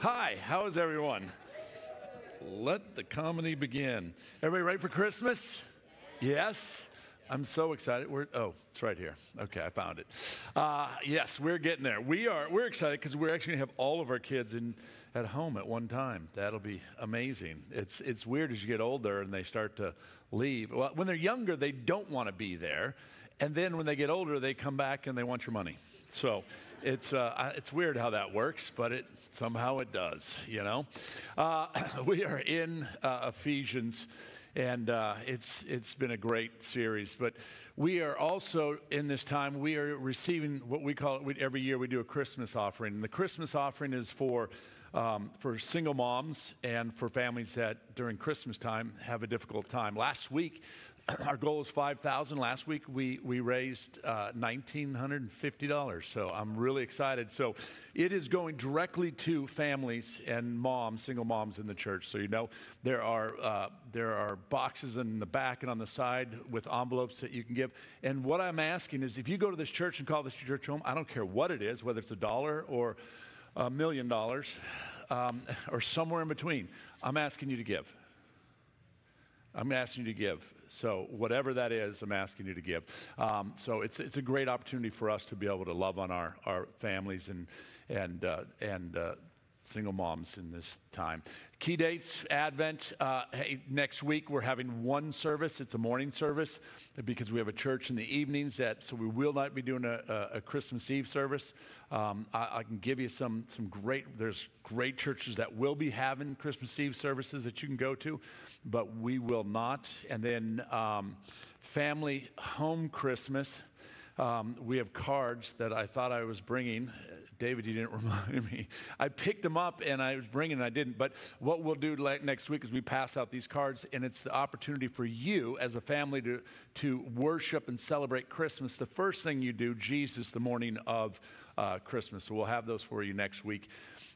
Hi, how is everyone? Let the comedy begin. Everybody ready for Christmas? Yes? I'm so excited. We're, oh, it's right here. Okay, I found it. Uh, yes, we're getting there. We are. We're excited because we're actually going to have all of our kids in at home at one time. That'll be amazing. It's it's weird as you get older and they start to leave. Well, when they're younger, they don't want to be there, and then when they get older, they come back and they want your money. So it's, uh, it's weird how that works, but it somehow it does, you know. Uh, we are in uh, Ephesians, and uh, it's, it's been a great series. But we are also, in this time, we are receiving what we call it, every year we do a Christmas offering. And the Christmas offering is for um, for single moms and for families that during Christmas time have a difficult time. Last week, our goal is 5000 last week we, we raised uh, $1950 so i'm really excited. So it is going directly to families and moms single moms in the church. So you know there are uh, there are boxes in the back and on the side with envelopes that you can give. And what i'm asking is if you go to this church and call this church home i don't care what it is whether it's a dollar or a million dollars um, or somewhere in between i'm asking you to give I'm asking you to give. So, whatever that is, I'm asking you to give. Um, so, it's, it's a great opportunity for us to be able to love on our, our families and, and, uh, and uh, single moms in this time. Key dates, Advent. Uh, hey, next week we're having one service. It's a morning service because we have a church in the evenings. That so we will not be doing a, a, Christmas Eve service. Um, I, I, can give you some some great. There's great churches that will be having Christmas Eve services that you can go to, but we will not. And then um, family home Christmas. Um, we have cards that I thought I was bringing. David, you didn't remind me. I picked them up and I was bringing, and I didn't. But what we'll do next week is we pass out these cards, and it's the opportunity for you as a family to, to worship and celebrate Christmas. The first thing you do, Jesus, the morning of uh, Christmas. So we'll have those for you next week.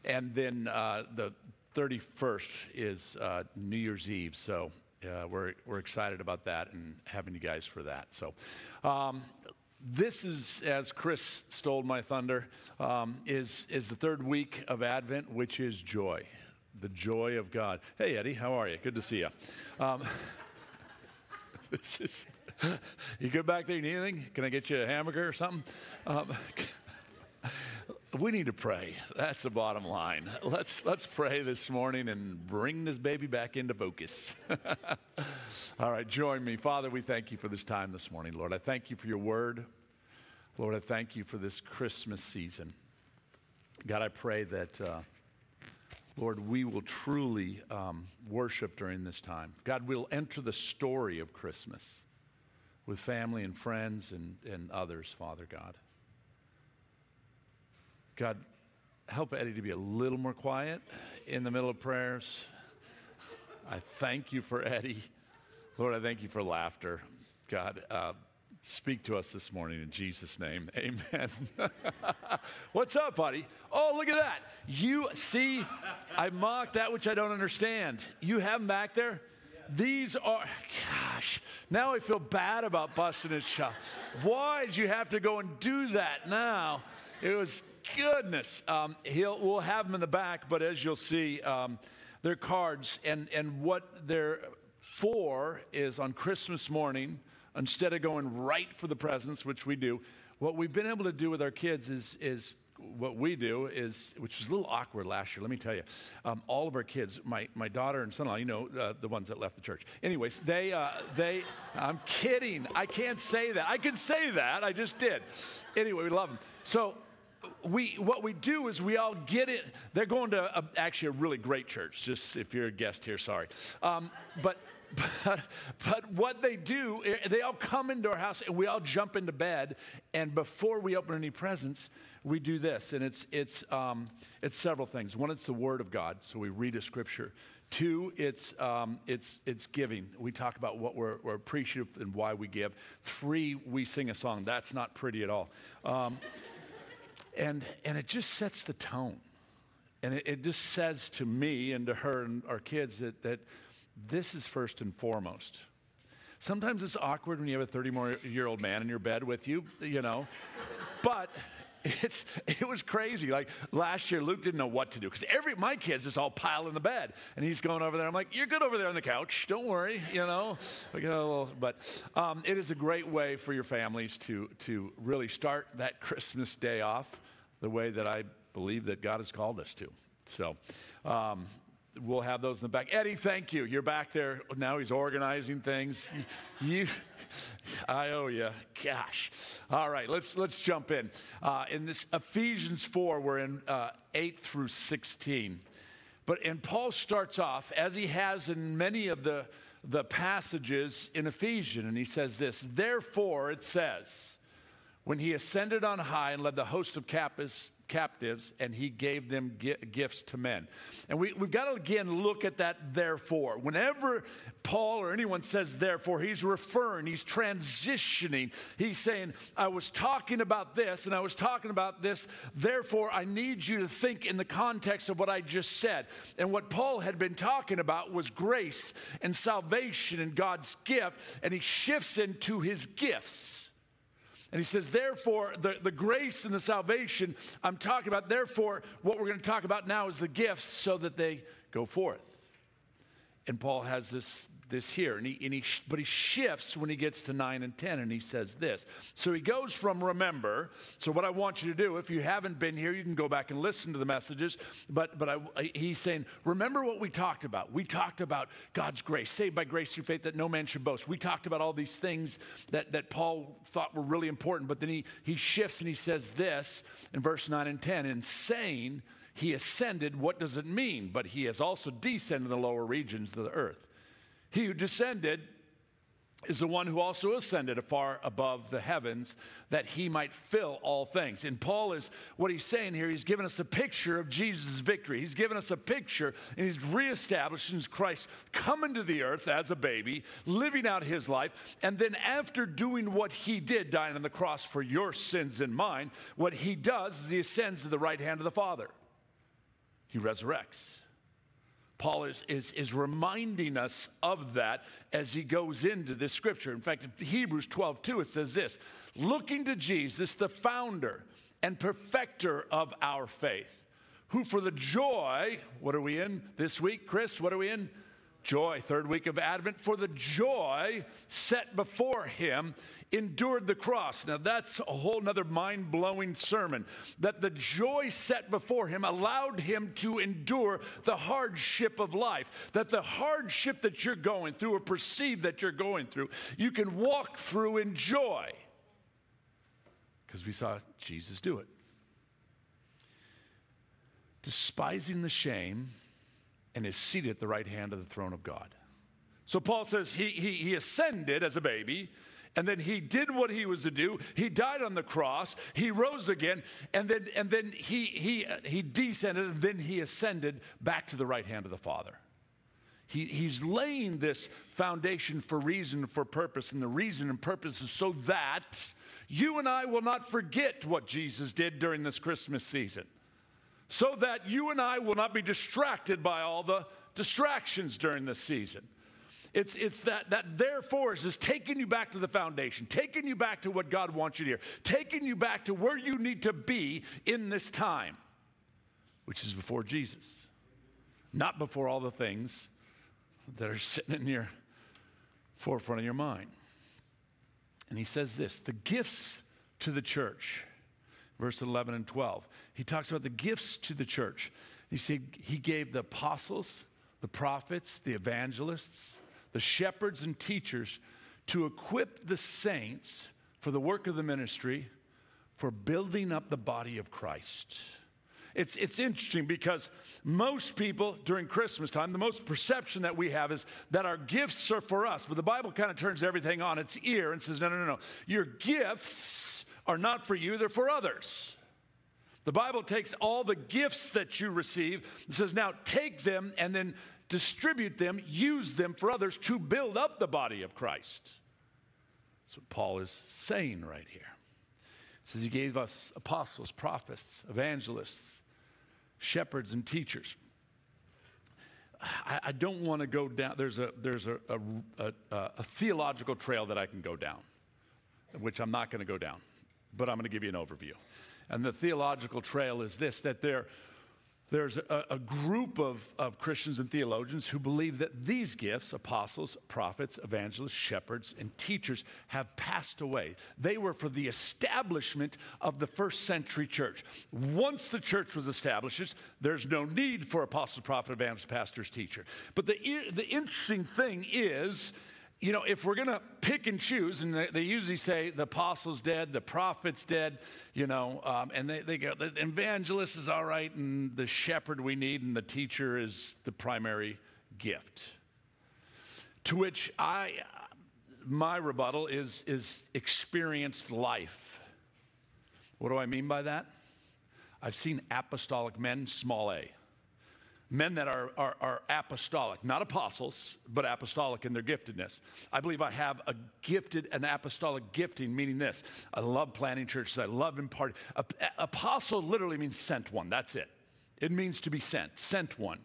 And then uh, the 31st is uh, New Year's Eve. So uh, we're, we're excited about that and having you guys for that. So um, this is, as Chris stole my thunder, um, is, is the third week of Advent, which is joy, the joy of God. Hey, Eddie, how are you? Good to see you. Um, this is, you good back there? You need anything? Can I get you a hamburger or something? Um, we need to pray. That's the bottom line. Let's, let's pray this morning and bring this baby back into focus. All right, join me. Father, we thank you for this time this morning, Lord. I thank you for your word. Lord, I thank you for this Christmas season. God, I pray that, uh, Lord, we will truly um, worship during this time. God, we'll enter the story of Christmas with family and friends and, and others, Father God. God, help Eddie to be a little more quiet in the middle of prayers. I thank you for Eddie. Lord, I thank you for laughter. God, uh, speak to us this morning in Jesus' name. Amen. What's up, buddy? Oh, look at that. You see, I mock that which I don't understand. You have them back there? These are, gosh, now I feel bad about busting his shop. Why did you have to go and do that now? It was goodness. Um, he'll, we'll have them in the back, but as you'll see, um, they're cards, and, and what they're for is on Christmas morning, instead of going right for the presents, which we do, what we've been able to do with our kids is, is what we do is, which was a little awkward last year, let me tell you. Um, all of our kids, my, my daughter and son in law, you know, uh, the ones that left the church. Anyways, they, uh, they, I'm kidding. I can't say that. I can say that. I just did. Anyway, we love them. So we, what we do is we all get it. They're going to a, actually a really great church, just if you're a guest here, sorry. Um, but, but, but what they do, eh, they all come into our house and we all jump into bed. And before we open any presents, we do this, and it's, it's, um, it's several things. One, it's the Word of God, so we read a scripture. Two, it's, um, it's, it's giving. We talk about what we're, we're, appreciative and why we give. Three, we sing a song. That's not pretty at all. And, and it just sets the tone. And it, it, just says to me and to her and our kids that, that this is first and foremost. Sometimes it's awkward when you have a 30 more year old man in your bed with you, you know. but it's, it was crazy. Like last year, Luke didn't know what to do because every my kids just all pile in the bed, and he's going over there. I'm like, "You're good over there on the couch. Don't worry." You know, but um, it is a great way for your families to to really start that Christmas day off the way that I believe that God has called us to. So. Um, we'll have those in the back. Eddie, thank you. You're back there now. He's organizing things. You, I owe you. Gosh. All right, let's let's jump in. Uh, in this Ephesians four, we're in uh, eight through sixteen, but and Paul starts off as he has in many of the the passages in Ephesians, and he says this. Therefore, it says, when he ascended on high and led the host of captives captives and he gave them gifts to men. And we, we've got to again look at that therefore. Whenever Paul or anyone says therefore, he's referring, he's transitioning. He's saying, I was talking about this and I was talking about this, therefore I need you to think in the context of what I just said. And what Paul had been talking about was grace and salvation and God's gift, and he shifts into his gifts. And he says, therefore, the, the grace and the salvation I'm talking about, therefore, what we're going to talk about now is the gifts so that they go forth. And Paul has this, this here, and he, and he, but he shifts when he gets to 9 and 10, and he says this. So he goes from remember. So, what I want you to do, if you haven't been here, you can go back and listen to the messages. But, but I, he's saying, remember what we talked about. We talked about God's grace, saved by grace through faith that no man should boast. We talked about all these things that, that Paul thought were really important, but then he, he shifts and he says this in verse 9 and 10 in saying, he ascended, what does it mean? But he has also descended the lower regions of the earth. He who descended is the one who also ascended afar above the heavens that he might fill all things. And Paul is what he's saying here, he's given us a picture of Jesus' victory. He's given us a picture and he's reestablishing Christ coming to the earth as a baby, living out his life, and then after doing what he did, dying on the cross for your sins and mine, what he does is he ascends to the right hand of the Father. He resurrects. Paul is, is, is reminding us of that as he goes into this scripture. In fact, Hebrews 12, 2, it says this looking to Jesus, the founder and perfecter of our faith, who for the joy, what are we in this week, Chris? What are we in? Joy, third week of Advent, for the joy set before him, endured the cross. Now, that's a whole nother mind blowing sermon. That the joy set before him allowed him to endure the hardship of life. That the hardship that you're going through or perceive that you're going through, you can walk through in joy. Because we saw Jesus do it. Despising the shame and is seated at the right hand of the throne of God. So Paul says he, he, he ascended as a baby and then he did what he was to do. He died on the cross. He rose again, and then and then he he he descended, and then he ascended back to the right hand of the Father. He, he's laying this foundation for reason, for purpose, and the reason and purpose is so that you and I will not forget what Jesus did during this Christmas season. So that you and I will not be distracted by all the distractions during this season. It's, it's that, that therefore is taking you back to the foundation, taking you back to what God wants you to hear, taking you back to where you need to be in this time, which is before Jesus, not before all the things that are sitting in your forefront of your mind. And he says this the gifts to the church, verse 11 and 12. He talks about the gifts to the church. He said he gave the apostles, the prophets, the evangelists, the shepherds and teachers to equip the saints for the work of the ministry, for building up the body of Christ. It's, it's interesting because most people during Christmas time, the most perception that we have is that our gifts are for us. But the Bible kind of turns everything on its ear and says, no, no, no, no. Your gifts are not for you, they're for others. The Bible takes all the gifts that you receive and says, now take them and then distribute them, use them for others to build up the body of Christ. That's what Paul is saying right here. He says he gave us apostles, prophets, evangelists, shepherds, and teachers. I, I don't want to go down, there's, a, there's a, a, a theological trail that I can go down, which I'm not going to go down, but I'm going to give you an overview. And the theological trail is this that there, there's a, a, group of, of Christians and theologians who believe that these gifts, apostles, prophets, evangelists, shepherds, and teachers, have passed away. They were for the establishment of the first century church. Once the church was established, there's no need for apostles, prophet, evangelist, pastors, teacher. But the, the interesting thing is, you know, if we're going to pick and choose, and they, they, usually say the apostle's dead, the prophet's dead, you know, um, and they, they go, the evangelist is all right, and the shepherd we need, and the teacher is the primary gift. To which I, my rebuttal is, is experienced life. What do I mean by that? I've seen apostolic men, small a men that are, are, are, apostolic, not apostles, but apostolic in their giftedness. I believe I have a gifted, an apostolic gifting, meaning this I love planning churches, I love imparting. Apostle literally means sent one, that's it. It means to be sent, sent one.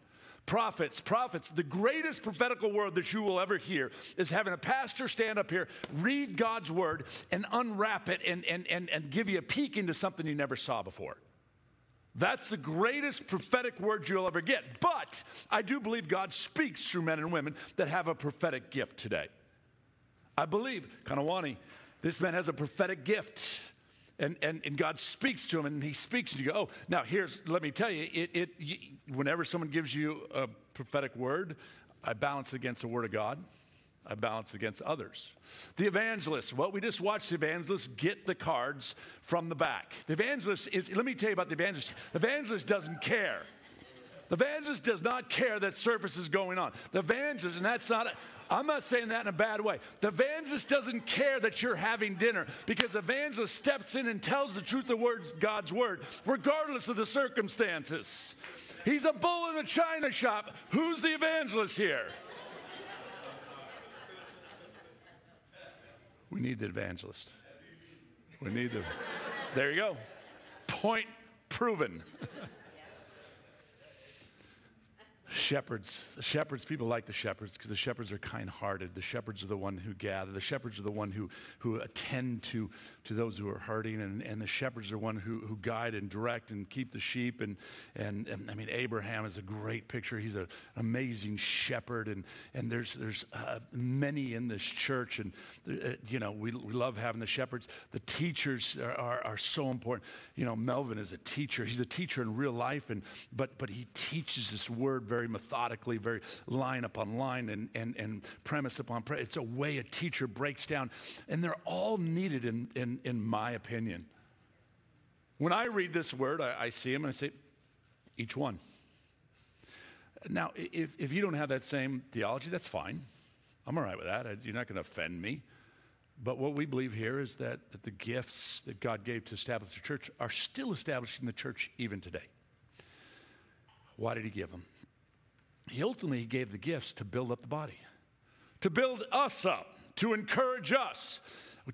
Prophets, prophets, the greatest prophetical word that you will ever hear is having a pastor stand up here, read God's word, and unwrap it and, and, and, and give you a peek into something you never saw before. That's the greatest prophetic word you'll ever get. But I do believe God speaks through men and women that have a prophetic gift today. I believe, Kanawani, this man has a prophetic gift. And, and, and God speaks to him, and he speaks, and you go, oh, now here's, let me tell you, it, it, whenever someone gives you a prophetic word, I balance it against the word of God. I balance against others. The evangelist, well, we just watched the evangelist get the cards from the back. The evangelist is, let me tell you about the evangelist. The evangelist doesn't care. The evangelist does not care that service is going on. The evangelist, and that's not, i am not saying that in a bad way. The evangelist doesn't care that you're having dinner because the evangelist steps in and tells the truth of words, God's word, regardless of the circumstances. He's a bull in a china shop. Who's the evangelist here? We need the evangelist. We need the. There you go. Point proven. shepherds. The shepherds, people like the shepherds because the shepherds are kind hearted. The shepherds are the one who gather. The shepherds are the one who, who attend to, to those who are hurting. And, and the shepherds are one who, who guide and direct and keep the sheep. And, and, and I mean, Abraham is a great picture. He's a, an amazing shepherd. And, and there's, there's uh, many in this church. And, uh, you know, we, we love having the shepherds. The teachers are, are, are so important. You know, Melvin is a teacher. He's a teacher in real life. And, but, but he teaches this word very methodically, very line upon line and, and, and premise upon premise. It's a way a teacher breaks down, and they're all needed, in, in, in my opinion. When I read this word, I, I see them and I say, each one. Now, if, if you don't have that same theology, that's fine. I'm all right with that. You're not going to offend me. But what we believe here is that, that the gifts that God gave to establish the church are still establishing the church even today. Why did he give them? He ultimately gave the gifts to build up the body, to build us up, to encourage us,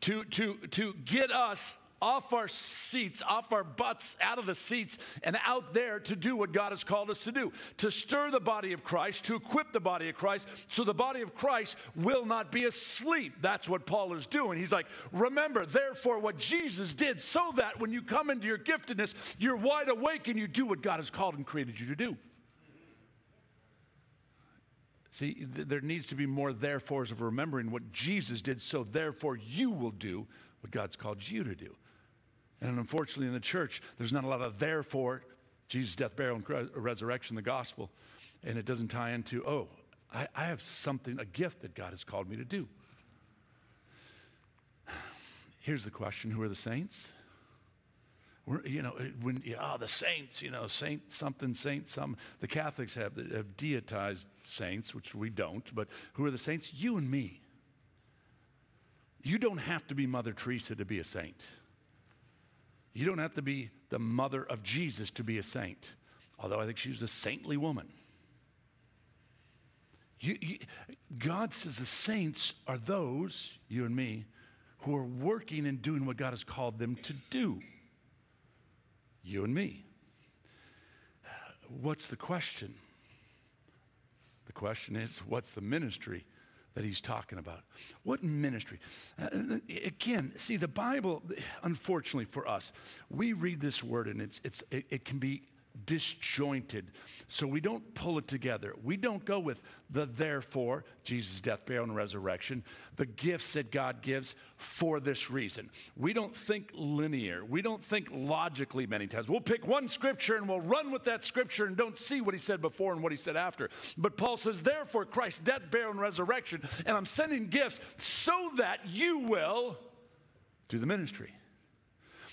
to, to, to get us off our seats, off our butts, out of the seats, and out there to do what God has called us to do to stir the body of Christ, to equip the body of Christ, so the body of Christ will not be asleep. That's what Paul is doing. He's like, remember, therefore, what Jesus did, so that when you come into your giftedness, you're wide awake and you do what God has called and created you to do. See, th- there needs to be more therefores of remembering what Jesus did, so therefore you will do what God's called you to do. And unfortunately, in the church, there's not a lot of therefore Jesus' death, burial, and resurrection, the gospel, and it doesn't tie into, oh, I, I have something, a gift that God has called me to do. Here's the question who are the saints? We're, you know, when, oh, the saints, you know, saint something, saint some. The Catholics have, have deitized saints, which we don't, but who are the saints? You and me. You don't have to be Mother Teresa to be a saint. You don't have to be the mother of Jesus to be a saint, although I think she was a saintly woman. You, you, God says the saints are those, you and me, who are working and doing what God has called them to do. You and me. What's the question? The question is, what's the ministry that he's talking about? What ministry? Uh, again, see, the Bible, unfortunately for us, we read this word and it's, it's, it, it can be disjointed. So we don't pull it together. We don't go with the therefore, Jesus' death, burial, and resurrection, the gifts that God gives for this reason. We don't think linear. We don't think logically many times. We'll pick one scripture and we'll run with that scripture and don't see what he said before and what he said after. But Paul says, therefore, Christ's death, burial, and resurrection, and I'm sending gifts so that you will do the ministry.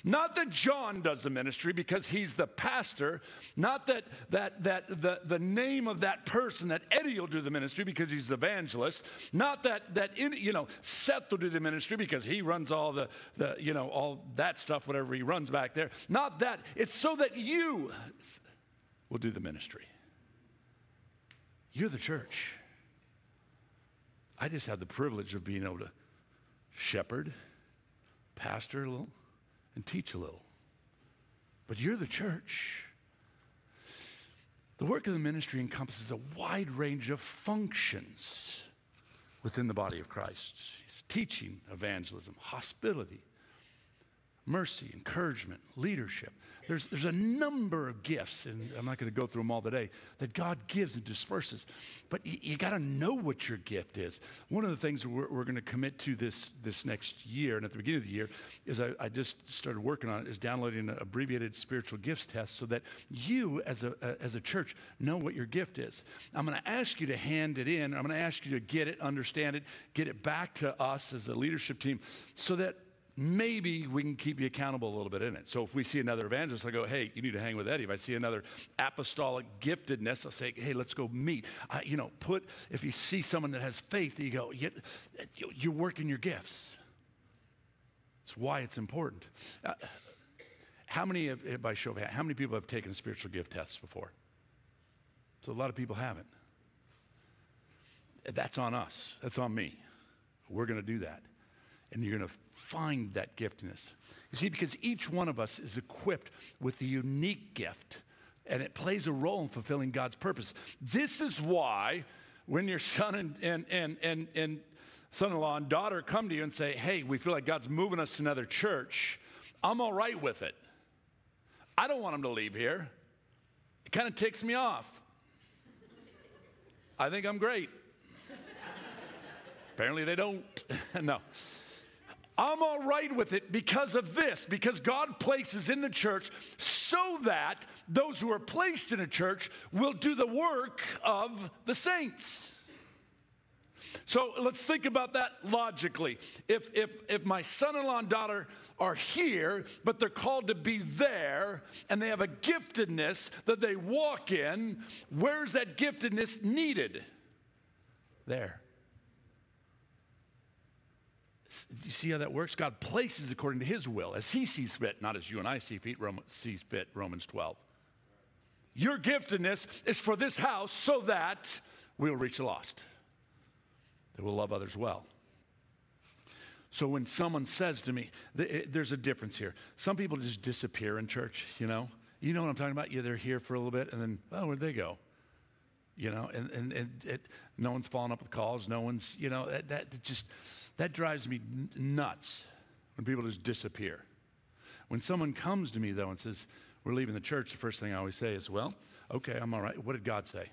Not that John does the ministry because he's the pastor. Not that, that, that the, the name of that person, that Eddie will do the ministry because he's the evangelist. Not that, that in, you know, Seth will do the ministry because he runs all the, the, you know, all that stuff, whatever he runs back there. Not that. It's so that you will do the ministry. You're the church. I just had the privilege of being able to shepherd, pastor a little and teach a little. But you're the church. The work of the ministry encompasses a wide range of functions within the body of Christ. It's teaching, evangelism, hospitality, mercy, encouragement, leadership, there's, there's a number of gifts, and I'm not going to go through them all today, that God gives and disperses. But you, you got to know what your gift is. One of the things we're, we're going to commit to this, this next year, and at the beginning of the year, is I, I just started working on it, is downloading an abbreviated spiritual gifts test so that you, as a, as a church, know what your gift is. I'm going to ask you to hand it in. I'm going to ask you to get it, understand it, get it back to us as a leadership team so that maybe we can keep you accountable a little bit in it. So if we see another evangelist, I go, hey, you need to hang with Eddie. If I see another apostolic giftedness, I'll say, hey, let's go meet. I, you know, put, if you see someone that has faith, you go, you're working your gifts. It's why it's important. Uh, how many, have, by show of how many people have taken spiritual gift tests before? So a lot of people haven't. That's on us. That's on me. We're going to do that. And you're going to find that giftedness. You see, because each one of us is equipped with a unique gift, and it plays a role in fulfilling God's purpose. This is why when your son and, and, and, and, and son-in-law and daughter come to you and say, hey, we feel like God's moving us to another church, I'm all right with it. I don't want them to leave here. It kind of ticks me off. I think I'm great. Apparently they don't. no. I'm all right with it because of this, because God places in the church so that those who are placed in a church will do the work of the saints. So let's think about that logically. If, if, if my son in law and daughter are here, but they're called to be there, and they have a giftedness that they walk in, where's that giftedness needed? There. Do you see how that works? God places according to his will, as he sees fit, not as you and I see fit, sees fit Romans 12. Your giftedness is for this house so that we'll reach the lost, that we'll love others well. So when someone says to me, there's a difference here. Some people just disappear in church, you know? You know what I'm talking about? Yeah, they're here for a little bit and then, oh, where'd they go? You know, and, and, and it, no one's following up with calls. No one's, you know, that, that just, that drives me nuts when people just disappear. When someone comes to me, though, and says, We're leaving the church, the first thing I always say is, Well, okay, I'm all right. What did God say?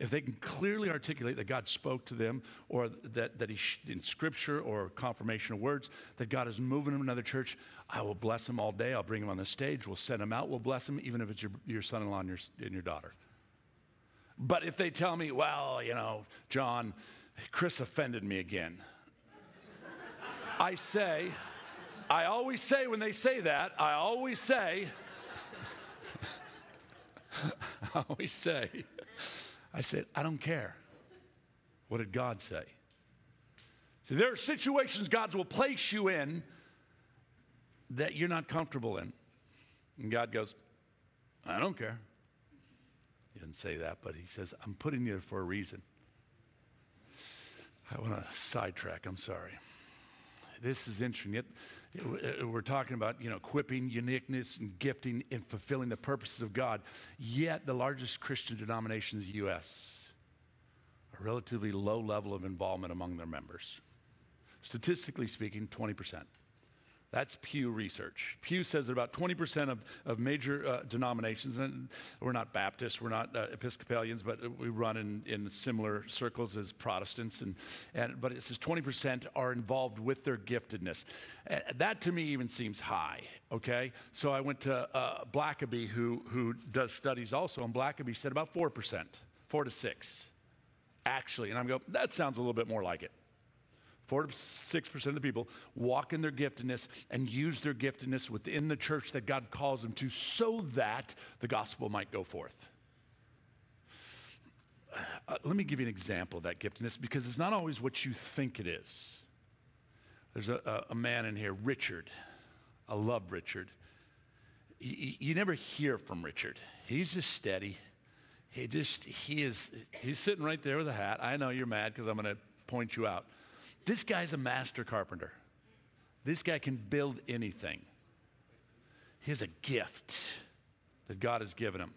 If they can clearly articulate that God spoke to them, or that, that he, in scripture or confirmation of words, that God is moving them to another church, I will bless them all day. I'll bring them on the stage. We'll send them out. We'll bless them, even if it's your, your son in law and your, and your daughter. But if they tell me, well, you know, John, Chris offended me again, I say, I always say when they say that, I always say, I always say, I said, I don't care. What did God say? See, there are situations God will place you in that you're not comfortable in. And God goes, I don't care. He didn't say that, but he says, I'm putting you there for a reason. I want to sidetrack, I'm sorry. This is interesting. It, it, we're talking about, you know, equipping, uniqueness, and gifting and fulfilling the purposes of God. Yet the largest Christian denomination in the U.S. a relatively low level of involvement among their members. Statistically speaking, 20%. That's Pew Research. Pew says that about 20% of, of major uh, denominations, and we're not Baptists, we're not uh, Episcopalians, but we run in, in similar circles as Protestants, and, and, but it says 20% are involved with their giftedness. That to me even seems high, okay? So I went to uh, Blackaby, who, who does studies also, and Blackaby said about 4%, 4 to 6, actually. And I'm going, that sounds a little bit more like it. Four to six percent of the people walk in their giftedness and use their giftedness within the church that God calls them to so that the gospel might go forth. Uh, let me give you an example of that giftedness because it's not always what you think it is. There's a, a, a man in here, Richard. I love Richard. you never hear from Richard. He's just steady. He just, he is, he's sitting right there with a hat. I know you're mad because I'm going to point you out. This guy's a master carpenter. This guy can build anything. He has a gift that God has given him.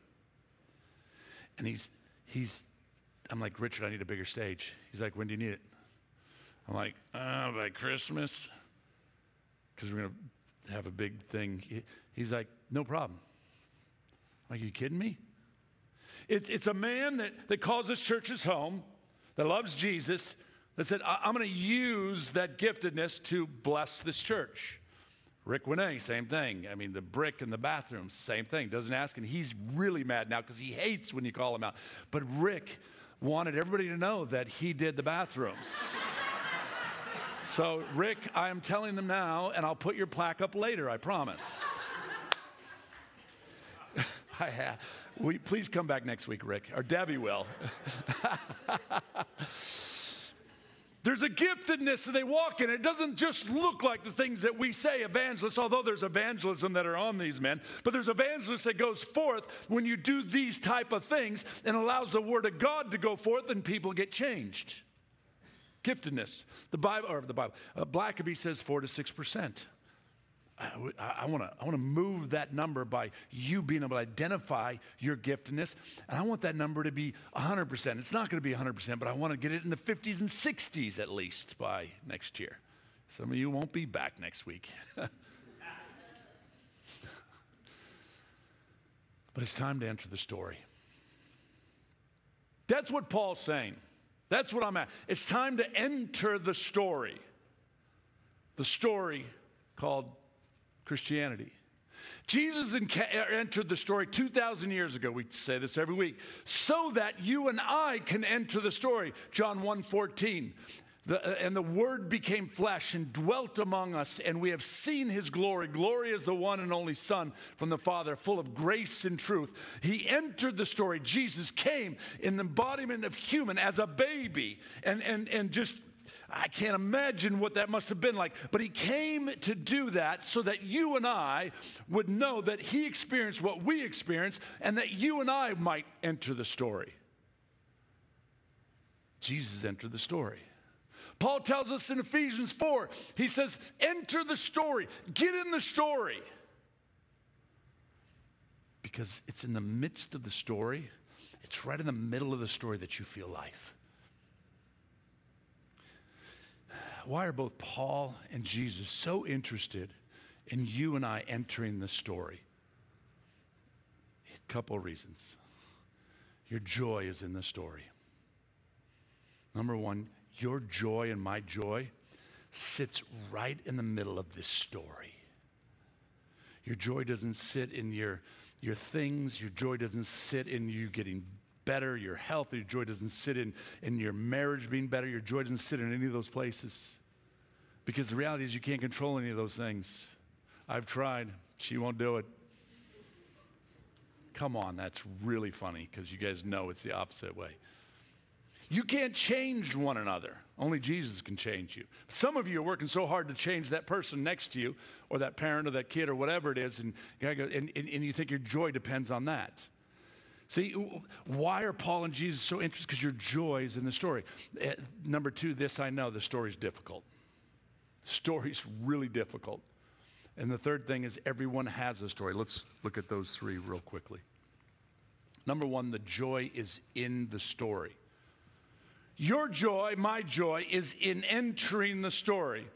And he's, he's, I'm like, Richard, I need a bigger stage. He's like, when do you need it? I'm like, uh, by Christmas, because we're going to have a big thing. He, he's like, no problem. I'm like, are you kidding me? It's, it's a man that, that calls his church his home, that loves Jesus, that said, I'm going to use that giftedness to bless this church. Rick Winay, same thing. I mean, the brick in the bathroom, same thing. Doesn't ask, and he's really mad now because he hates when you call him out. But Rick wanted everybody to know that he did the bathrooms. so, Rick, I am telling them now, and I'll put your plaque up later, I promise. I have. We, please come back next week, Rick, or Debbie will. There's a giftedness that they walk in. It doesn't just look like the things that we say, evangelists, although there's evangelism that are on these men, but there's evangelism that goes forth when you do these type of things and allows the word of God to go forth and people get changed. Giftedness. The Bible, or the Bible, uh, Blackaby says four to six percent. I, want to I want to move that number by you being able to identify your giftedness, and I want that number to be 100%. It's not going to be 100%, but I want to get it in the 50s and 60s at least by next year. Some of you won't be back next week. but it's time to enter the story. That's what Paul's saying. That's what I'm at. It's time to enter the story. The story called Christianity. Jesus entered the story 2,000 years ago. We say this every week. So that you and I can enter the story. John 1 14. The, uh, and the Word became flesh and dwelt among us, and we have seen His glory. Glory is the one and only Son from the Father, full of grace and truth. He entered the story. Jesus came in the embodiment of human as a baby and, and, and just I can't imagine what that must have been like. But he came to do that so that you and I would know that he experienced what we experienced and that you and I might enter the story. Jesus entered the story. Paul tells us in Ephesians 4, he says, enter the story, get in the story. Because it's in the midst of the story, it's right in the middle of the story that you feel life. Why are both Paul and Jesus so interested in you and I entering the story? A couple reasons. Your joy is in the story. Number one, your joy and my joy sits right in the middle of this story. Your joy doesn't sit in your, your things, your joy doesn't sit in you getting better, your health, your joy doesn't sit in, in your marriage being better, your joy doesn't sit in any of those places. Because the reality is, you can't control any of those things. I've tried, she won't do it. Come on, that's really funny because you guys know it's the opposite way. You can't change one another. Only Jesus can change you. Some of you are working so hard to change that person next to you, or that parent, or that kid, or whatever it is, and, and, and you think your joy depends on that. See, why are Paul and Jesus so interested? Because your joy is in the story. Uh, number two, this I know the story's difficult. The story's really difficult. And the third thing is everyone has a story. Let's look at those three real quickly. Number one, the joy is in the story. Your joy, my joy, is in entering the story.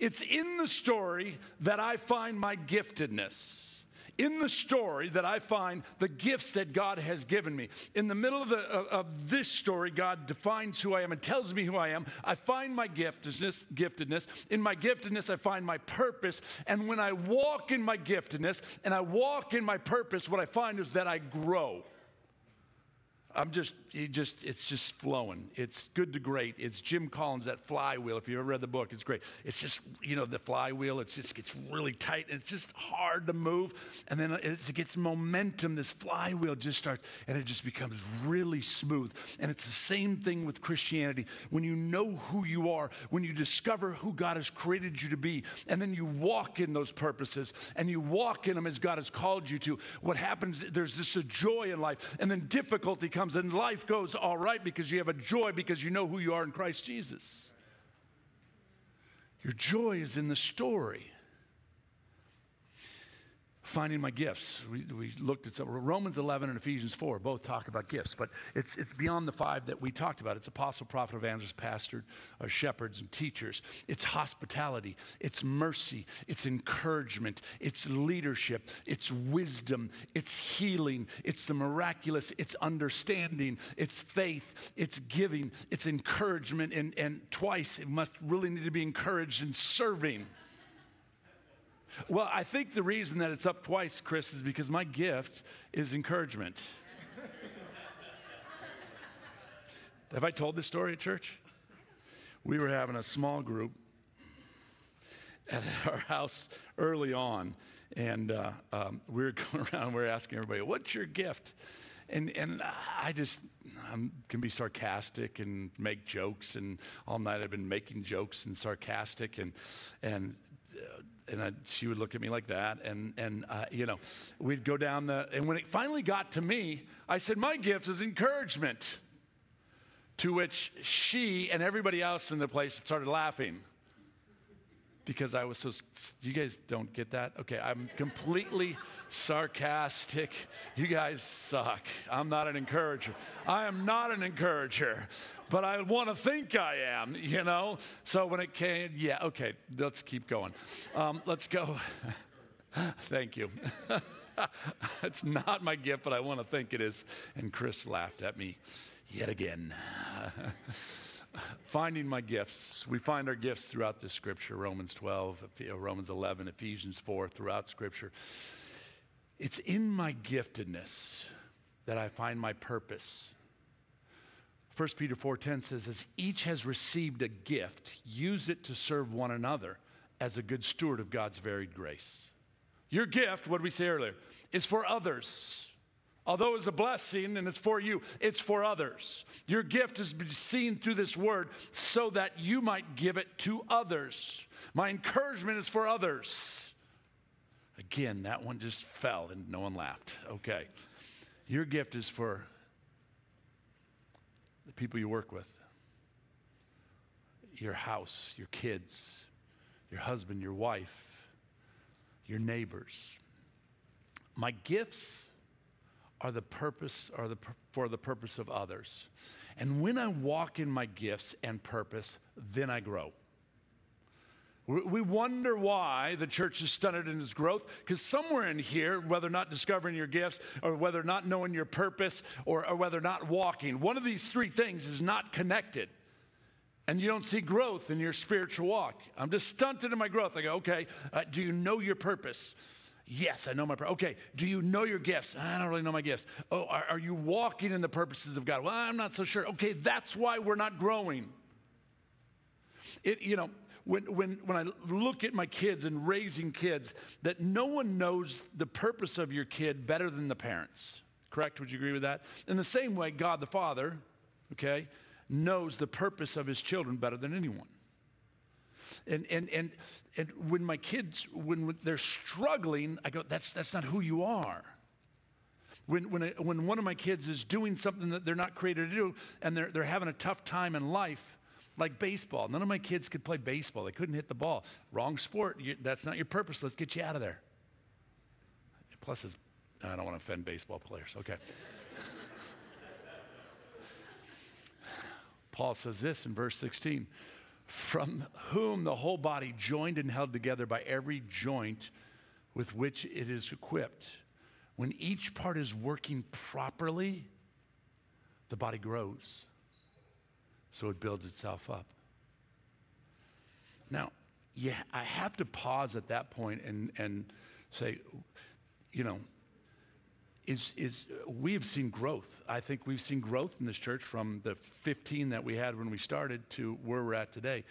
It's in the story that I find my giftedness. In the story that I find the gifts that God has given me. In the middle of, the, of, this story, God defines who I am and tells me who I am. I find my giftedness, giftedness. In my giftedness, I find my purpose. And when I walk in my giftedness and I walk in my purpose, what I find is that I grow. I'm just, just, it's just flowing. It's good to great. It's Jim Collins, that flywheel. If you ever read the book, it's great. It's just, you know, the flywheel, it just gets really tight and it's just hard to move. And then it gets momentum, this flywheel just starts and it just becomes really smooth. And it's the same thing with Christianity. When you know who you are, when you discover who God has created you to be, and then you walk in those purposes and you walk in them as God has called you to, what happens, there's this a joy in life. And then difficulty comes comes and life goes all right because you have a joy because you know who you are in Christ Jesus. Your joy is in the story finding my gifts. We, we looked at some, Romans 11 and Ephesians 4 both talk about gifts, but it's, it's beyond the five that we talked about. It's apostle, prophet, evangelist, pastor, uh, shepherds, and teachers. It's hospitality, it's mercy, it's encouragement, it's leadership, it's wisdom, it's healing, it's the miraculous, it's understanding, it's faith, it's giving, it's encouragement, and, and twice it must really need to be encouraged in serving. Well, I think the reason that it's up twice, Chris, is because my gift is encouragement. Have I told this story at church? We were having a small group at our house early on, and uh, um, we were going around, we were asking everybody, What's your gift? And, and I just I can be sarcastic and make jokes, and all night I've been making jokes and sarcastic, and, and uh, and I, she would look at me like that, and and uh, you know, we'd go down the. And when it finally got to me, I said, "My gift is encouragement." To which she and everybody else in the place started laughing because I was so. You guys don't get that? Okay, I'm completely sarcastic. You guys suck. I'm not an encourager. I am not an encourager but I want to think I am, you know? So when it came, yeah, okay, let's keep going. Um, let's go. Thank you. it's not my gift, but I want to think it is. And Chris laughed at me yet again. Finding my gifts. We find our gifts throughout the scripture Romans 12, Romans 11, Ephesians 4, throughout scripture. It's in my giftedness that I find my purpose. 1 Peter 4:10 says as each has received a gift use it to serve one another as a good steward of God's varied grace. Your gift, what we say earlier, is for others. Although it's a blessing and it's for you, it's for others. Your gift is seen through this word so that you might give it to others. My encouragement is for others. Again, that one just fell and no one laughed. Okay. Your gift is for the people you work with, your house, your kids, your husband, your wife, your neighbors. My gifts are the purpose are the for the purpose of others. And when I walk in my gifts and purpose, then I grow. We wonder why the church is stunted in its growth, because somewhere in here, whether not discovering your gifts, or whether not knowing your purpose, or, or whether not walking, one of these three things is not connected. And you don't see growth in your spiritual walk. I'm just stunted in my growth. I go, okay, uh, do you know your purpose? Yes, I know my purpose. Okay, do you know your gifts? I don't really know my gifts. Oh, are, are you walking in the purposes of God? Well, I'm not so sure. Okay, that's why we're not growing. It, you know, when, when, when I look at my kids and raising kids, that no one knows the purpose of your kid better than the parents. Correct? Would you agree with that? In the same way, God the Father, okay, knows the purpose of his children better than anyone. And, and, and, and when my kids, when they're struggling, I go, that's, that's not who you are. When, when, when one of my kids is doing something that they're not created to do and they're, they're having a tough time in life, like baseball, none of my kids could play baseball. They couldn't hit the ball. Wrong sport. You, that's not your purpose. Let's get you out of there. Plus, it's, I don't want to offend baseball players. Okay. Paul says this in verse 16 from whom the whole body, joined and held together by every joint with which it is equipped. When each part is working properly, the body grows. So it builds itself up. Now, yeah, I have to pause at that point and, and say, you know, is, is we have seen growth. I think we've seen growth in this church from the 15 that we had when we started to where we're at today.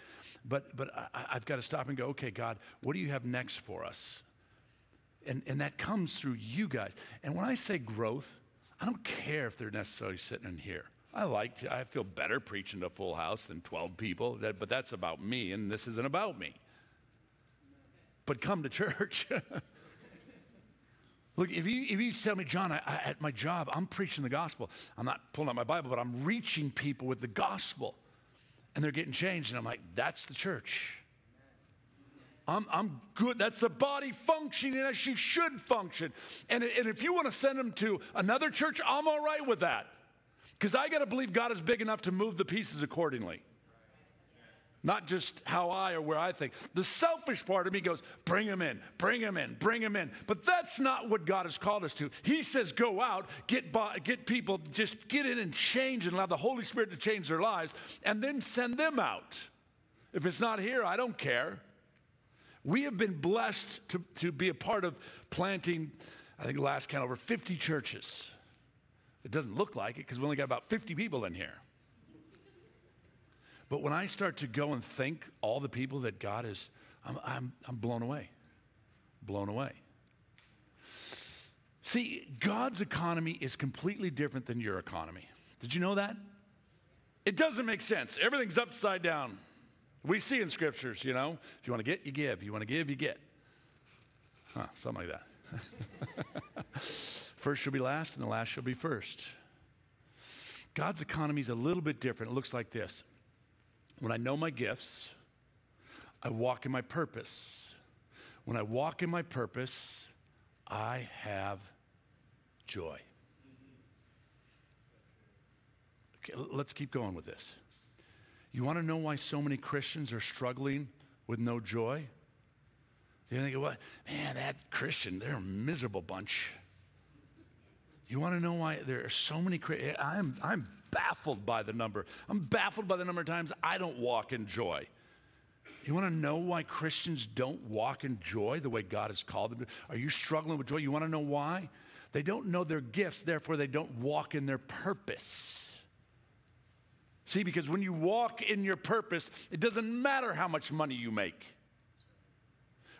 But, but I, I've got to stop and go, okay, God, what do you have next for us? And, and that comes through you guys. And when I say growth, I don't care if they're necessarily sitting in here. I like I feel better preaching to a full house than 12 people, but that's about me, and this isn't about me. But come to church. Look, if you, if you tell me, John, I, I, at my job, I'm preaching the gospel. I'm not pulling out my Bible, but I'm reaching people with the gospel. And they're getting changed. And I'm like, that's the church. I'm, I'm good. That's the body functioning as she should function. And, and if you want to send them to another church, I'm all right with that. Because I got to believe God is big enough to move the pieces accordingly not just how I or where I think. The selfish part of me goes, bring him in, bring him in, bring him in. But that's not what God has called us to. He says, go out, get, by, get people, just get in and change and allow the Holy Spirit to change their lives, and then send them out. If it's not here, I don't care. We have been blessed to, to be a part of planting, I think last count, over 50 churches. It doesn't look like it because we only got about 50 people in here. But when I start to go and think all the people that God is, I'm, I'm, I'm blown away. Blown away. See, God's economy is completely different than your economy. Did you know that? It doesn't make sense. Everything's upside down. We see in scriptures, you know, if you want to get, you give. You want to give, you get. Huh, something like that. first shall be last, and the last shall be first. God's economy is a little bit different. It looks like this when I know my gifts, I walk in my purpose. When I walk in my purpose, I have joy. Okay, let's keep going with this. You want to know why so many Christians are struggling with no joy? You think, what? Man, that Christian, they're a miserable bunch. You want to know why there are so many Christians? Eh, I'm, I'm baffled by the number. I'm baffled by the number of times I don't walk in joy. You want to know why Christians don't walk in joy the way God has called them to? Are you struggling with joy? You want to know why? They don't know their gifts, therefore, they don't walk in their purpose. See, because when you walk in your purpose, it doesn't matter how much money you make.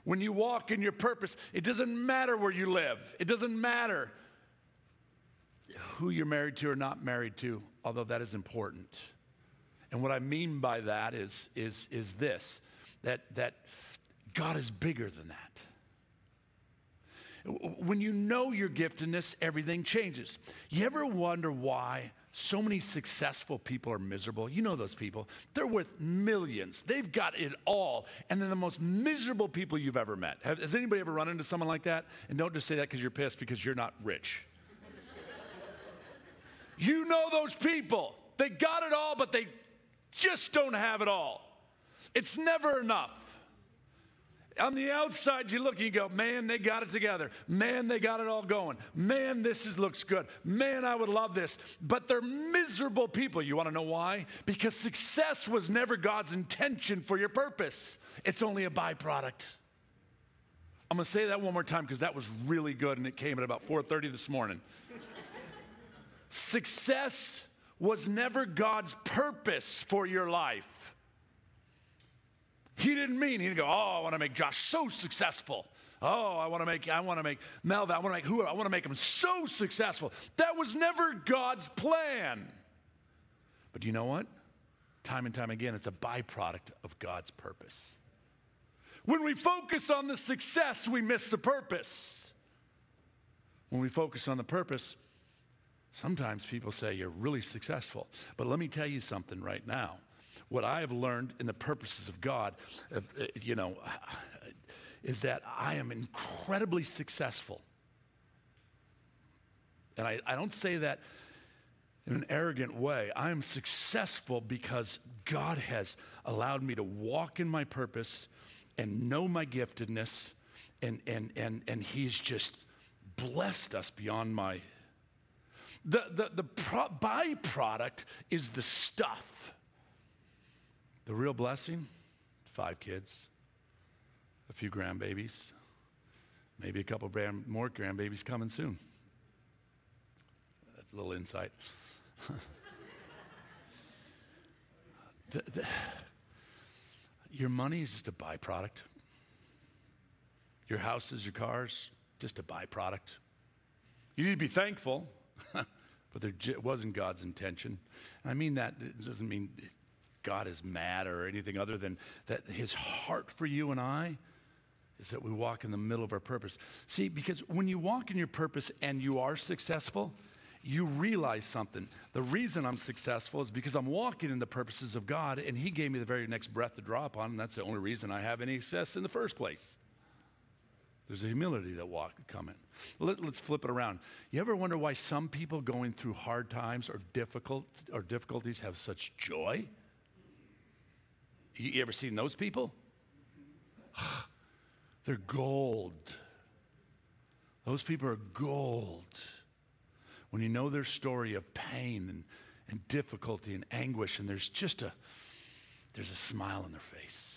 When you walk in your purpose, it doesn't matter where you live, it doesn't matter who you're married to or not married to although that is important. And what I mean by that is, is, is this that, that God is bigger than that. When you know your giftedness, everything changes. You ever wonder why so many successful people are miserable? You know those people. They're worth millions, they've got it all, and they're the most miserable people you've ever met. Has anybody ever run into someone like that? And don't just say that because you're pissed because you're not rich. You know those people. They got it all, but they just don't have it all. It's never enough. On the outside, you look and you go, man, they got it together. Man, they got it all going. Man, this is, looks good. Man, I would love this. But they're miserable people. You want to know why? Because success was never God's intention for your purpose. It's only a byproduct. I'm going to say that one more time because that was really good and it came at about 4:30 this morning. Success was never God's purpose for your life. He didn't mean he'd go, "Oh, I want to make Josh so successful." Oh, I want to make I want to make Melvin, I want to make who I want to make him so successful. That was never God's plan. But you know what? time and time again, it's a byproduct of God's purpose. When we focus on the success, we miss the purpose. When we focus on the purpose, sometimes people say you're really successful. But let me tell you something right now. What I have learned in the purposes of God, uh, you know, is that I am incredibly successful. And I, I don't say that in an arrogant way. I am successful because God has allowed me to walk in my purpose and know my giftedness, and, and, and, and He's just blessed us beyond my. The, the, the pro- byproduct is the stuff. The real blessing five kids, a few grandbabies, maybe a couple more grandbabies coming soon. That's a little insight. the, the, your money is just a byproduct. Your houses, your cars, just a byproduct. You need to be thankful, but it wasn't God's intention. And I mean that, it doesn't mean God is mad or anything other than that his heart for you and I is that we walk in the middle of our purpose. See, because when you walk in your purpose and you are successful, you realize something. The reason I'm successful is because I'm walking in the purposes of God, and He gave me the very next breath to draw upon, and that's the only reason I have any success in the first place. There's a humility that walk coming. Let, us flip it around. You ever wonder why some people going through hard times or difficult or difficulties have such joy? You, you ever seen those people? They're gold. Those people are gold when you know their story of pain and, and difficulty and anguish, and there's just a there's a smile on their face.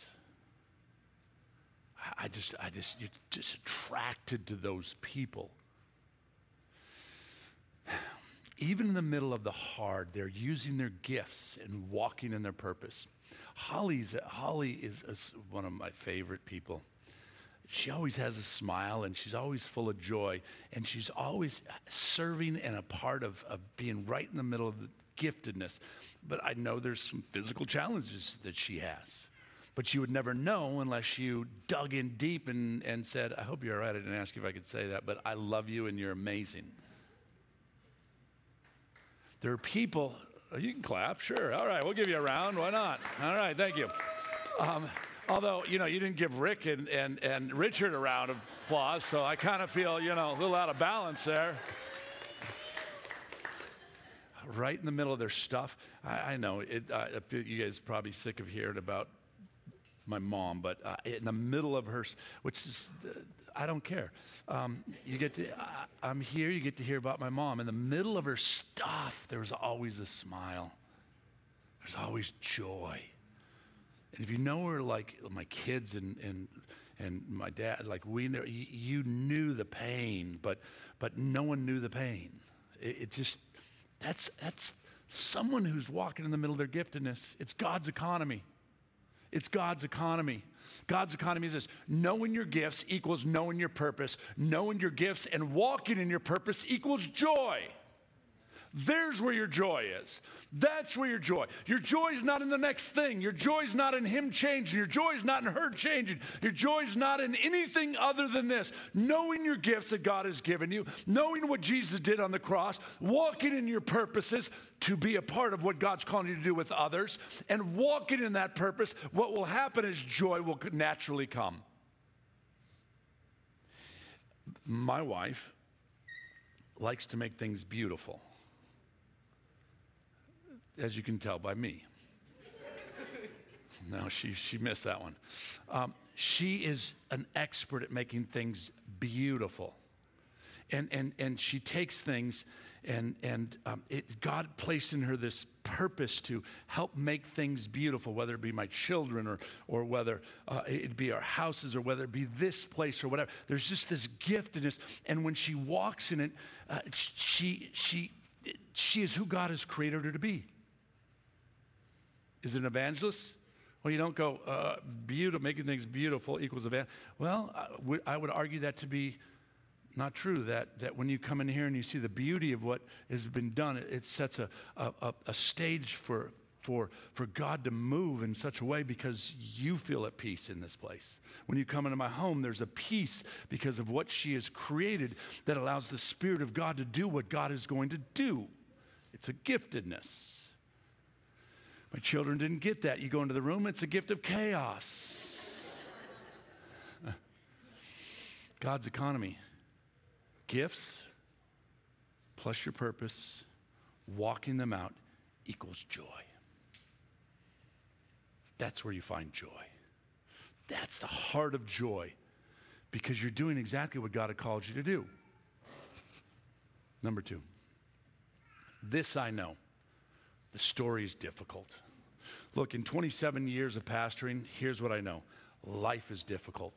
I, just, I just, you're just attracted to those people. Even in the middle of the hard, they're using their gifts and walking in their purpose. Holly's, Holly is, is one of my favorite people she always has a smile and she's always full of joy and she's always serving and a part of, of being right in the middle of the giftedness. But I know there's some physical challenges that she has. But you would never know unless you dug in deep and, and said, I hope you're all right. I didn't ask you if I could say that, but I love you and you're amazing. There are people, oh, you can clap, sure. All right, we'll give you a round. Why not? All right, thank you. Um, Although, you know, you didn't give Rick and, and, and Richard a round of applause, so I kind of feel, you know, a little out of balance there. Right in the middle of their stuff. I, I know, it, uh, you guys probably sick of hearing about my mom, but uh, in the middle of her, which is, uh, I don't care. Um, you get to, I, I'm here, you get to hear about my mom. In the middle of her stuff, there was always a smile, there's always joy. And if you know her like my kids and, and, and my dad, like we know, you, knew the pain, but, but no one knew the pain. It, it just, that's, that's someone who's walking in the middle of their giftedness. It's God's economy. It's God's economy. God's economy is this knowing your gifts equals knowing your purpose. Knowing your gifts and walking in your purpose equals joy. There's where your joy is. That's where your joy. Your joy is not in the next thing. Your joy is not in him changing. Your joy is not in her changing. Your joy is not in anything other than this. Knowing your gifts that God has given you, knowing what Jesus did on the cross, walking in your purposes to be a part of what God's calling you to do with others, and walking in that purpose, what will happen is joy will naturally come. My wife likes to make things beautiful as you can tell by me. no, she, she missed that one. Um, she is an expert at making things beautiful. And, and, and she takes things, and, and um, it, God placed in her this purpose to help make things beautiful, whether it be my children or, or whether uh, it be our houses or whether it be this place or whatever. There's just this giftedness. And when she walks in it, uh, she, she, she is who God has created her to be. Is it an evangelist? Well, you don't go, uh, beautiful, making things beautiful equals evangelist. Well, I would argue that to be not true. That, that when you come in here and you see the beauty of what has been done, it, it sets a, a, a stage for for, for God to move in such a way because you feel at peace in this place. When you come into my home, there's a peace because of what she has created that allows the Spirit of God to do what God is going to do. It's a giftedness. My children didn't get that. You go into the room, it's a gift of chaos. God's economy gifts plus your purpose, walking them out equals joy. That's where you find joy. That's the heart of joy because you're doing exactly what God had called you to do. Number two, this I know the story is difficult. Look, in 27 years of pastoring, here's what I know life is difficult.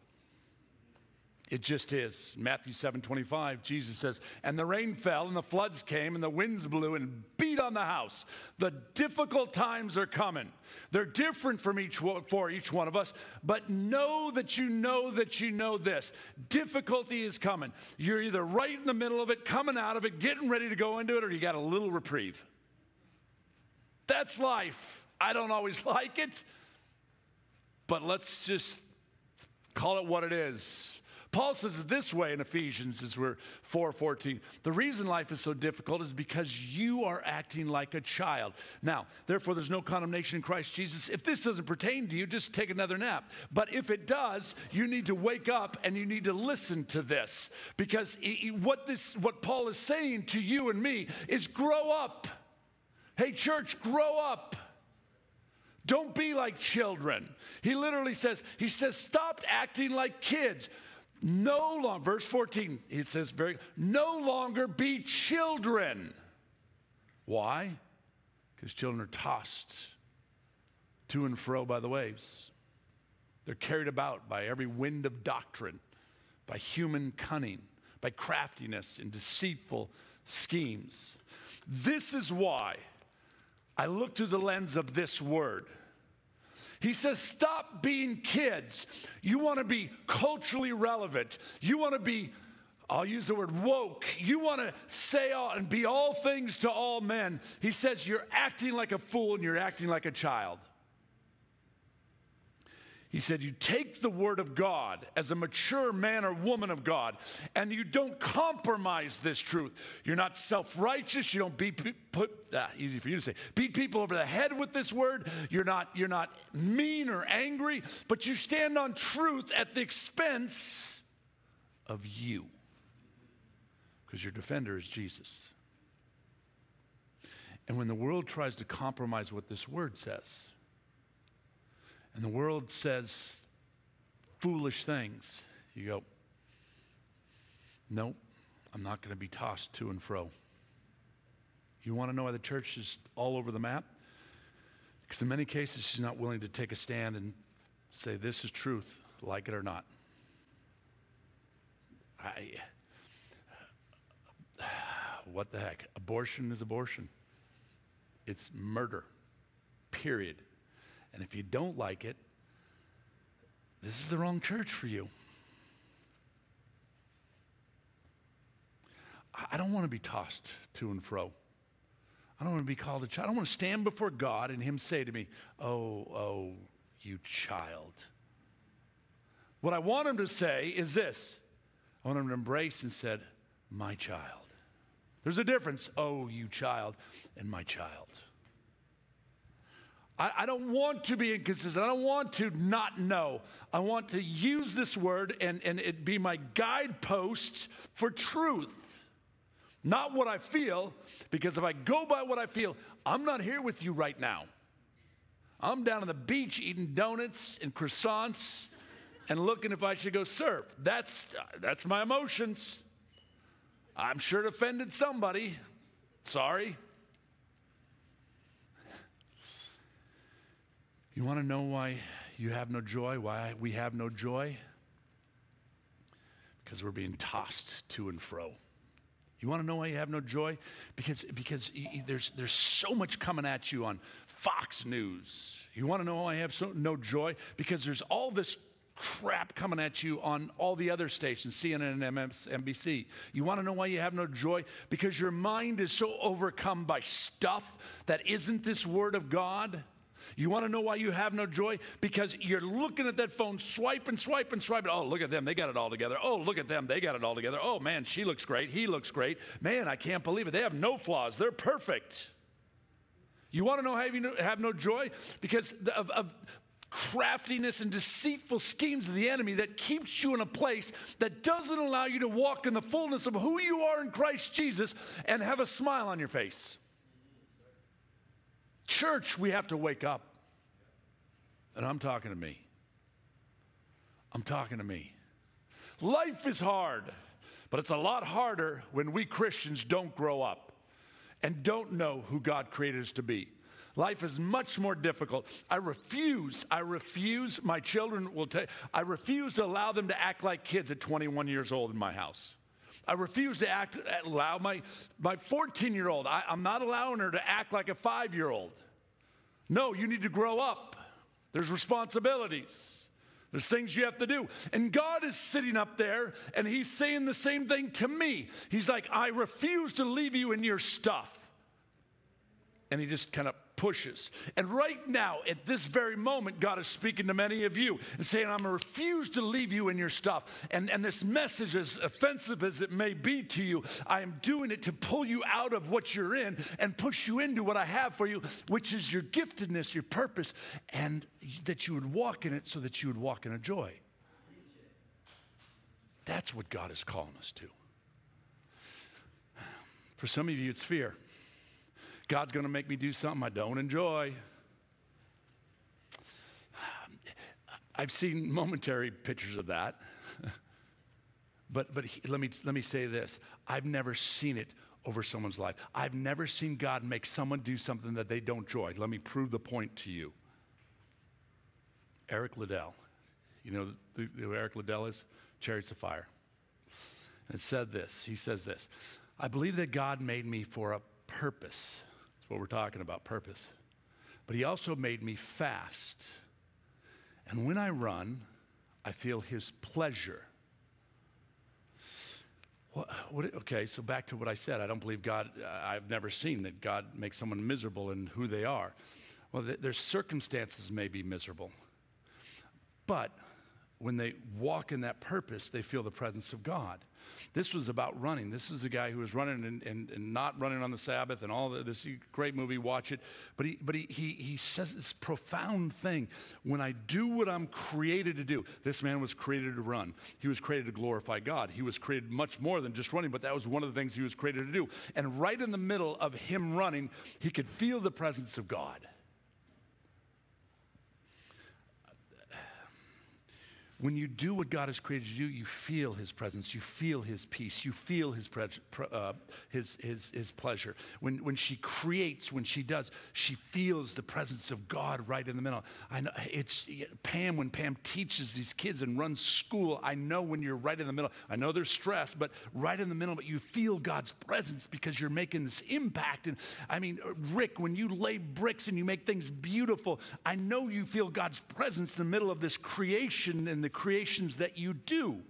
It just is. Matthew 7 25, Jesus says, And the rain fell, and the floods came, and the winds blew and beat on the house. The difficult times are coming. They're different from each for each one of us, but know that you know that you know this. Difficulty is coming. You're either right in the middle of it, coming out of it, getting ready to go into it, or you got a little reprieve. That's life. I don't always like it, but let's just call it what it is. Paul says it this way in Ephesians as we're 4:14. The reason life is so difficult is because you are acting like a child. Now, therefore there's no condemnation in Christ Jesus. If this doesn't pertain to you, just take another nap. But if it does, you need to wake up and you need to listen to this because what this what Paul is saying to you and me is grow up. Hey church, grow up. Don't be like children. He literally says, he says, stop acting like kids no longer, verse 14, it says very, no longer be children. Why? Because children are tossed to and fro by the waves. They're carried about by every wind of doctrine, by human cunning, by craftiness and deceitful schemes. This is why I look through the lens of this word he says, Stop being kids. You want to be culturally relevant. You want to be, I'll use the word woke. You want to say all and be all things to all men. He says, You're acting like a fool and you're acting like a child. He said, You take the word of God as a mature man or woman of God, and you don't compromise this truth. You're not self righteous. You don't beat, put, ah, easy for you to say, beat people over the head with this word. You're not, you're not mean or angry, but you stand on truth at the expense of you. Because your defender is Jesus. And when the world tries to compromise what this word says, and the world says foolish things, you go, nope, I'm not going to be tossed to and fro. You want to know why the church is all over the map? Because in many cases, she's not willing to take a stand and say, This is truth, like it or not. I, what the heck? Abortion is abortion, it's murder, period. And if you don't like it, this is the wrong church for you. I don't want to be tossed to and fro. I don't want to be called a child. I don't want to stand before God and Him say to me, Oh, oh, you child. What I want Him to say is this I want Him to embrace and said, My child. There's a difference, oh, you child, and my child. I, I don't want to be inconsistent. I don't want to not know. I want to use this word and, and it be my guidepost for truth. Not what I feel, because if I go by what I feel, I'm not here with you right now. I'm down on the beach eating donuts and croissants and looking if I should go surf. That's, that's my emotions. I'm sure it offended somebody. Sorry. You want to know why you have no joy? Why we have no joy? Because we're being tossed to and fro. You want to know why you have no joy? Because, because there's, there's so much coming at you on Fox News. You want to know why I have so, no joy? Because there's all this crap coming at you on all the other stations, CNN and MSNBC. You want to know why you have no joy? Because your mind is so overcome by stuff that isn't this Word of God. You want to know why you have no joy? Because you're looking at that phone, swipe and swipe and swipe. Oh, look at them. They got it all together. Oh, look at them. They got it all together. Oh, man, she looks great. He looks great. Man, I can't believe it. They have no flaws. They're perfect. You want to know how you have no joy? Because of, of craftiness and deceitful schemes of the enemy that keeps you in a place that doesn't allow you to walk in the fullness of who you are in Christ Jesus and have a smile on your face. Church, we have to wake up. And I'm talking to me. I'm talking to me. Life is hard, but it's a lot harder when we Christians don't grow up and don't know who God created us to be. Life is much more difficult. I refuse, I refuse, my children will tell I refuse to allow them to act like kids at 21 years old in my house. I refuse to act, allow my, my 14 year old, I'm not allowing her to act like a five year old. No, you need to grow up. There's responsibilities. There's things you have to do. And God is sitting up there and He's saying the same thing to me. He's like, I refuse to leave you in your stuff. And He just kind of pushes. And right now, at this very moment, God is speaking to many of you and saying, I'm going to refuse to leave you in your stuff. And, and this message, as offensive as it may be to you, I am doing it to pull you out of what you're in and push you into what I have for you, which is your giftedness, your purpose, and that you would walk in it so that you would walk in a joy. That's what God is calling us to. For some of you, it's fear. God's going to make me do something I don't enjoy. I've seen momentary pictures of that. but but he, let, me, let me say this I've never seen it over someone's life. I've never seen God make someone do something that they don't enjoy. Let me prove the point to you. Eric Liddell. You know who Eric Liddell is? Chariots of Fire. And said this. He says this I believe that God made me for a purpose what we're talking about purpose. But he also made me fast. And when I run, I feel his pleasure. What, what, okay, so back to what I said. I don't believe God, I've never seen that God makes someone miserable in who they are. Well, th- their circumstances may be miserable. But when they walk in that purpose, they feel the presence of God. This was about running. This is a guy who was running and, and, and not running on the Sabbath and all the, this great movie, watch it. But, he, but he, he, he says this profound thing. When I do what I'm created to do, this man was created to run. He was created to glorify God. He was created much more than just running, but that was one of the things he was created to do. And right in the middle of him running, he could feel the presence of God. When you do what God has created you to do, you feel His presence, you feel His peace, you feel His, pre- uh, his, his, his pleasure. When, when she creates, when she does, she feels the presence of God right in the middle. I know it's Pam, when Pam teaches these kids and runs school, I know when you're right in the middle. I know there's stress, but right in the middle, but you feel God's presence because you're making this impact. And I mean, Rick, when you lay bricks and you make things beautiful, I know you feel God's presence in the middle of this creation and the creations that you do.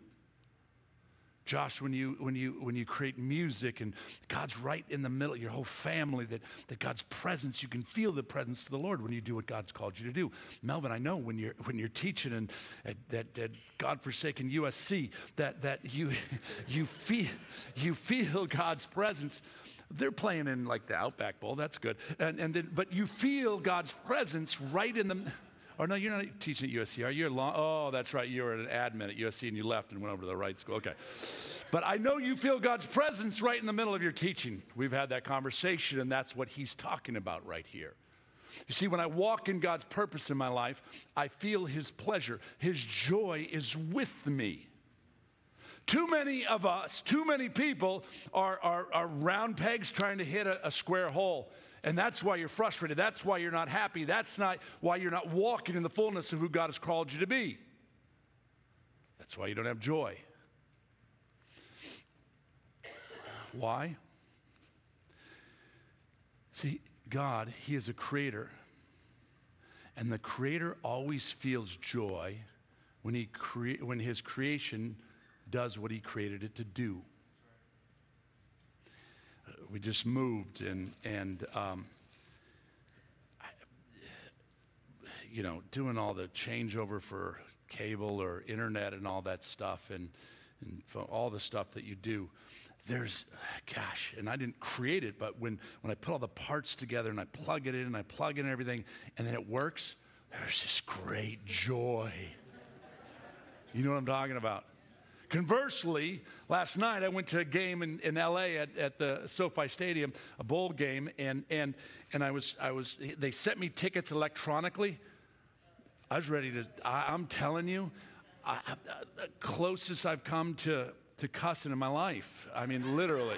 Josh, when you, when, you, when you create music and God's right in the middle, your whole family, that, that God's presence, you can feel the presence of the Lord when you do what God's called you to do. Melvin, I know when you're, when you're teaching in, at, that, that God-forsaken USC, that, that you, you, feel, you feel God's presence. They're playing in like the Outback Bowl, that's good. And, and then, but you feel God's presence right in the or no, you're not teaching at USC, are you? Oh, that's right. You were an admin at USC and you left and went over to the right school. Okay. But I know you feel God's presence right in the middle of your teaching. We've had that conversation, and that's what he's talking about right here. You see, when I walk in God's purpose in my life, I feel his pleasure. His joy is with me. Too many of us, too many people are, are, are round pegs trying to hit a, a square hole. And that's why you're frustrated. That's why you're not happy. That's not why you're not walking in the fullness of who God has called you to be. That's why you don't have joy. Why? See, God, He is a creator. And the creator always feels joy when, he crea- when his creation does what he created it to do. We just moved and, and um, I, you know, doing all the changeover for cable or internet and all that stuff and, and all the stuff that you do there's, gosh, and I didn't create it, but when, when I put all the parts together and I plug it in and I plug in everything and then it works, there's this great joy. You know what I'm talking about? Conversely, last night I went to a game in, in LA at, at the SoFi Stadium, a bowl game, and, and, and I, was, I was, they sent me tickets electronically. I was ready to, I, am telling you, I, I, the closest I've come to to cussing in my life. I mean, literally.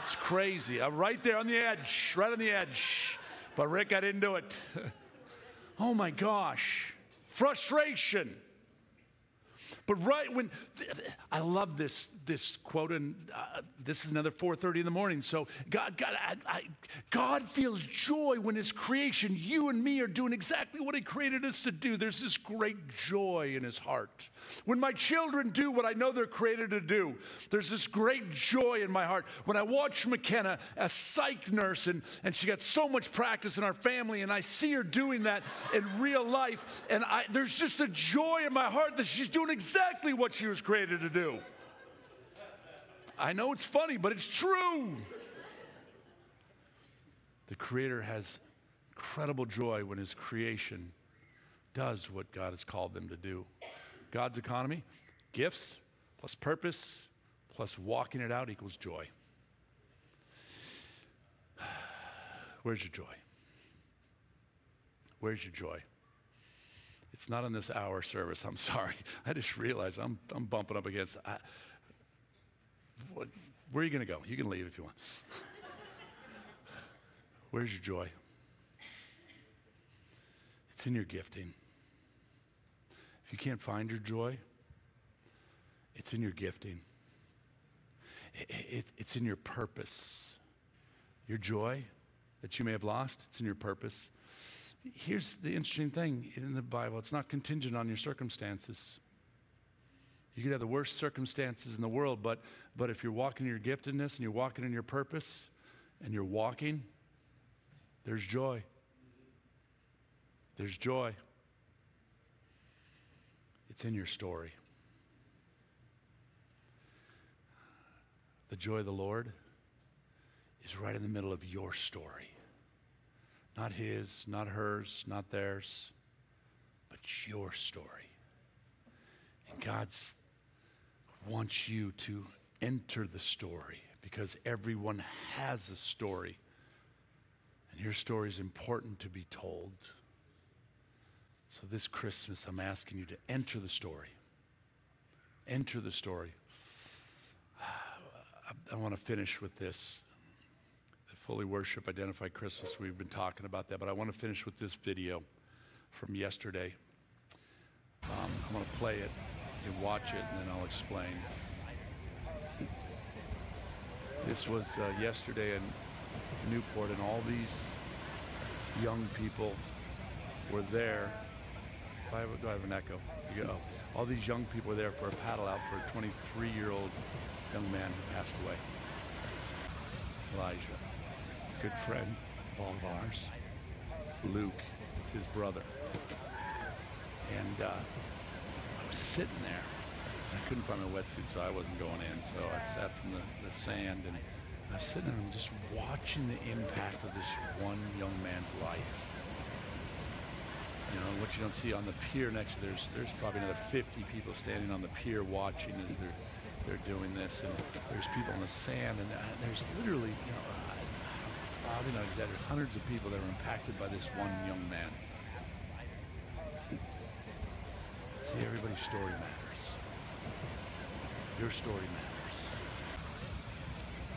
it's crazy. I'm right there on the edge, right on the edge. But Rick, I didn't do it. oh my gosh. Frustration. But right when I love this this quote, and uh, this is another 4:30 in the morning. So God, God, I, I, God feels joy when His creation, you and me, are doing exactly what He created us to do. There's this great joy in His heart. When my children do what I know they're created to do, there's this great joy in my heart. When I watch McKenna, a psych nurse, and, and she got so much practice in our family, and I see her doing that in real life, and I, there's just a joy in my heart that she's doing exactly what she was created to do. I know it's funny, but it's true. The Creator has incredible joy when His creation does what God has called them to do. God's economy gifts plus purpose plus walking it out equals joy. Where's your joy? Where's your joy? It's not in this hour service. I'm sorry. I just realized I'm, I'm bumping up against. I, what, where are you going to go? You can leave if you want. Where's your joy? It's in your gifting. You can't find your joy, it's in your gifting. It, it, it's in your purpose. Your joy that you may have lost, it's in your purpose. Here's the interesting thing in the Bible it's not contingent on your circumstances. You could have the worst circumstances in the world, but, but if you're walking in your giftedness and you're walking in your purpose and you're walking, there's joy. There's joy. It's in your story. The joy of the Lord is right in the middle of your story. Not his, not hers, not theirs, but your story. And God wants you to enter the story because everyone has a story. And your story is important to be told. So this Christmas, I'm asking you to enter the story. Enter the story. I, I want to finish with this. Fully worship, identify Christmas. We've been talking about that, but I want to finish with this video from yesterday. Um, I'm going to play it. You watch it, and then I'll explain. This was uh, yesterday in Newport, and all these young people were there. Do I have, do I have an echo? Oh. All these young people were there for a paddle out for a 23-year-old young man who passed away. Elijah, good friend of all of ours. Luke, it's his brother. And uh, I was sitting there. I couldn't find my wetsuit, so I wasn't going in. So I sat from the, the sand and I was sitting there and just watching the impact of this one young man's life. You know, what you don't see on the pier next there's there's probably another 50 people standing on the pier watching as they're they're doing this, and there's people on the sand, and uh, there's literally, you know, probably not exactly hundreds of people that are impacted by this one young man. See, everybody's story matters. Your story matters.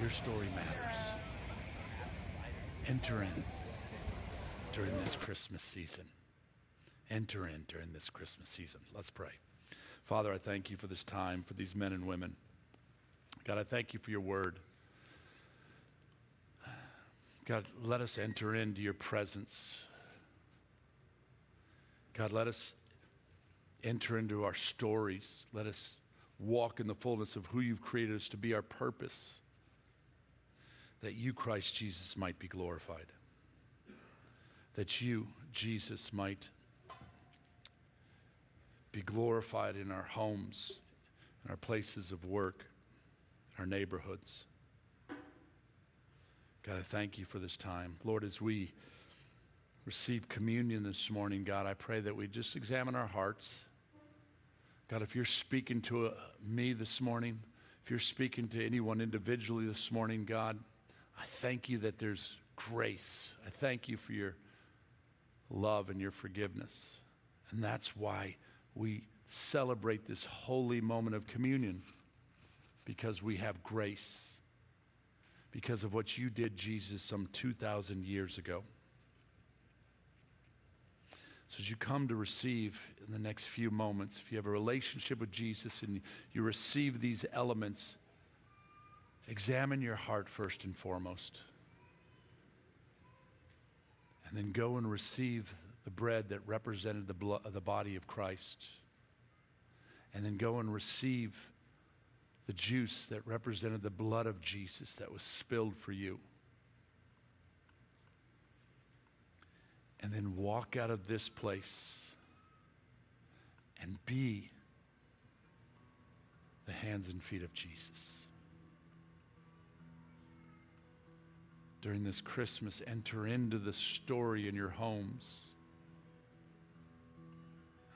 Your story matters. Enter in during this Christmas season. Enter in during this Christmas season. Let's pray. Father, I thank you for this time, for these men and women. God, I thank you for your word. God, let us enter into your presence. God, let us enter into our stories. Let us walk in the fullness of who you've created us to be, our purpose, that you, Christ Jesus, might be glorified. That you, Jesus, might be glorified in our homes, in our places of work, in our neighborhoods. God, I thank you for this time. Lord, as we receive communion this morning, God, I pray that we just examine our hearts. God, if you're speaking to uh, me this morning, if you're speaking to anyone individually this morning, God, I thank you that there's grace. I thank you for your love and your forgiveness. And that's why we celebrate this holy moment of communion because we have grace because of what you did, Jesus, some 2,000 years ago. So, as you come to receive in the next few moments, if you have a relationship with Jesus and you receive these elements, examine your heart first and foremost. And then go and receive the bread that represented the, blood, the body of Christ. And then go and receive the juice that represented the blood of Jesus that was spilled for you. And then walk out of this place and be the hands and feet of Jesus. During this Christmas, enter into the story in your homes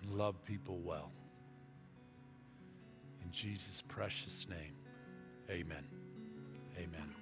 and love people well. In Jesus' precious name, amen. Amen.